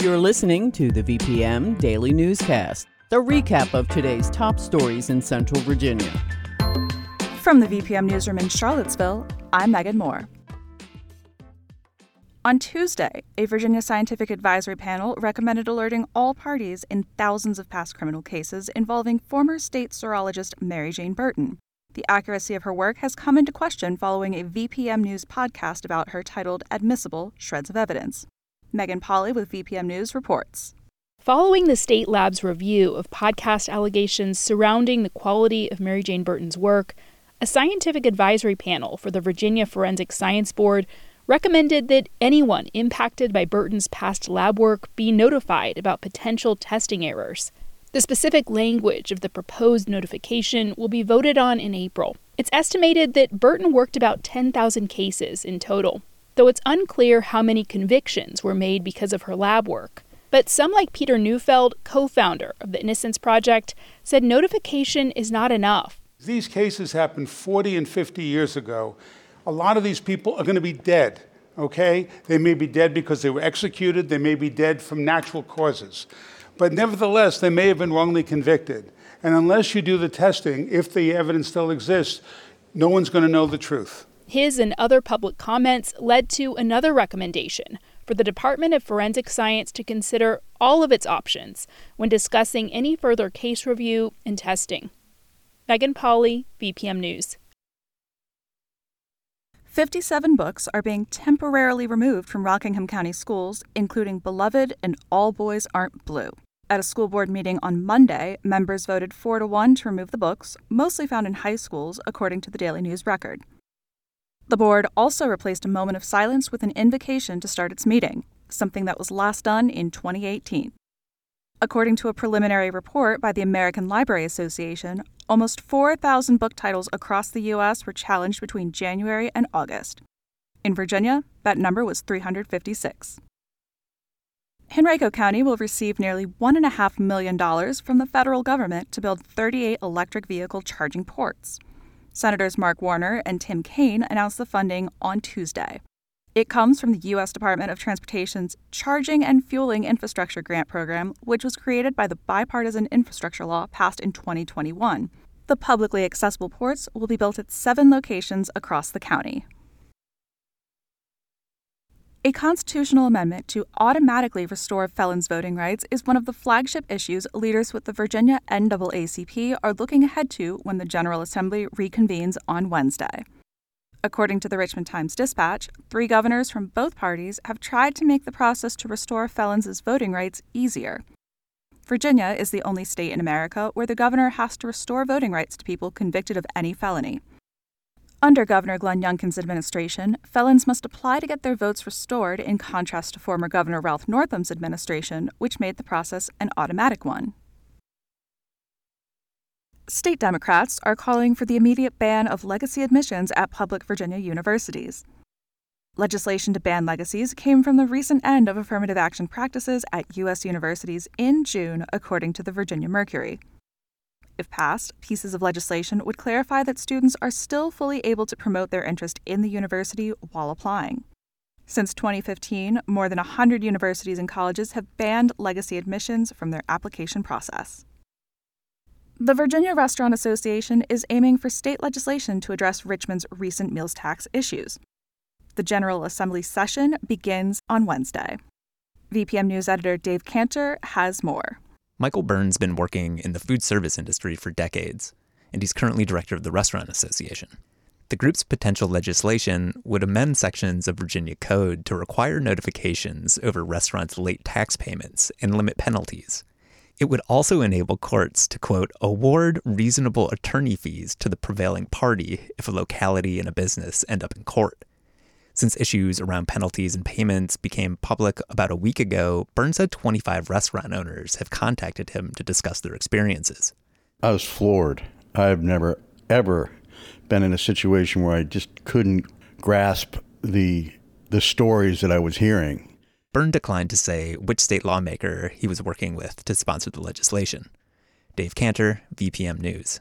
You're listening to the VPM Daily Newscast, the recap of today's top stories in Central Virginia. From the VPM Newsroom in Charlottesville, I'm Megan Moore. On Tuesday, a Virginia Scientific Advisory Panel recommended alerting all parties in thousands of past criminal cases involving former state serologist Mary Jane Burton. The accuracy of her work has come into question following a VPM News podcast about her titled Admissible Shreds of Evidence. Megan Pauly with VPM News reports. Following the state lab's review of podcast allegations surrounding the quality of Mary Jane Burton's work, a scientific advisory panel for the Virginia Forensic Science Board recommended that anyone impacted by Burton's past lab work be notified about potential testing errors. The specific language of the proposed notification will be voted on in April. It's estimated that Burton worked about 10,000 cases in total, though it's unclear how many convictions were made because of her lab work. But some, like Peter Neufeld, co founder of the Innocence Project, said notification is not enough. These cases happened 40 and 50 years ago. A lot of these people are going to be dead, okay? They may be dead because they were executed, they may be dead from natural causes. But nevertheless, they may have been wrongly convicted. And unless you do the testing, if the evidence still exists, no one's going to know the truth. His and other public comments led to another recommendation for the Department of Forensic Science to consider all of its options when discussing any further case review and testing. Megan Pauly, VPM News. 57 books are being temporarily removed from Rockingham County schools, including Beloved and All Boys Aren't Blue. At a school board meeting on Monday, members voted 4 to 1 to remove the books, mostly found in high schools, according to the Daily News Record. The board also replaced a moment of silence with an invocation to start its meeting, something that was last done in 2018. According to a preliminary report by the American Library Association, almost 4,000 book titles across the U.S. were challenged between January and August. In Virginia, that number was 356. Henrico County will receive nearly $1.5 million from the federal government to build 38 electric vehicle charging ports. Senators Mark Warner and Tim Kaine announced the funding on Tuesday. It comes from the U.S. Department of Transportation's Charging and Fueling Infrastructure Grant Program, which was created by the bipartisan infrastructure law passed in 2021. The publicly accessible ports will be built at seven locations across the county. A constitutional amendment to automatically restore felons' voting rights is one of the flagship issues leaders with the Virginia NAACP are looking ahead to when the General Assembly reconvenes on Wednesday. According to the Richmond Times Dispatch, three governors from both parties have tried to make the process to restore felons' voting rights easier. Virginia is the only state in America where the governor has to restore voting rights to people convicted of any felony. Under Governor Glenn Youngkin's administration, felons must apply to get their votes restored, in contrast to former Governor Ralph Northam's administration, which made the process an automatic one. State Democrats are calling for the immediate ban of legacy admissions at public Virginia universities. Legislation to ban legacies came from the recent end of affirmative action practices at U.S. universities in June, according to the Virginia Mercury. If passed, pieces of legislation would clarify that students are still fully able to promote their interest in the university while applying. Since 2015, more than 100 universities and colleges have banned legacy admissions from their application process. The Virginia Restaurant Association is aiming for state legislation to address Richmond's recent meals tax issues. The General Assembly session begins on Wednesday. VPM News editor Dave Cantor has more. Michael Byrne's been working in the food service industry for decades, and he's currently director of the Restaurant Association. The group's potential legislation would amend sections of Virginia code to require notifications over restaurants' late tax payments and limit penalties. It would also enable courts to, quote, award reasonable attorney fees to the prevailing party if a locality and a business end up in court. Since issues around penalties and payments became public about a week ago, Burns said 25 restaurant owners have contacted him to discuss their experiences. I was floored. I've never, ever been in a situation where I just couldn't grasp the, the stories that I was hearing. Byrne declined to say which state lawmaker he was working with to sponsor the legislation. Dave Cantor, VPM News.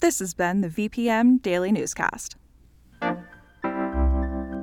This has been the VPM Daily Newscast.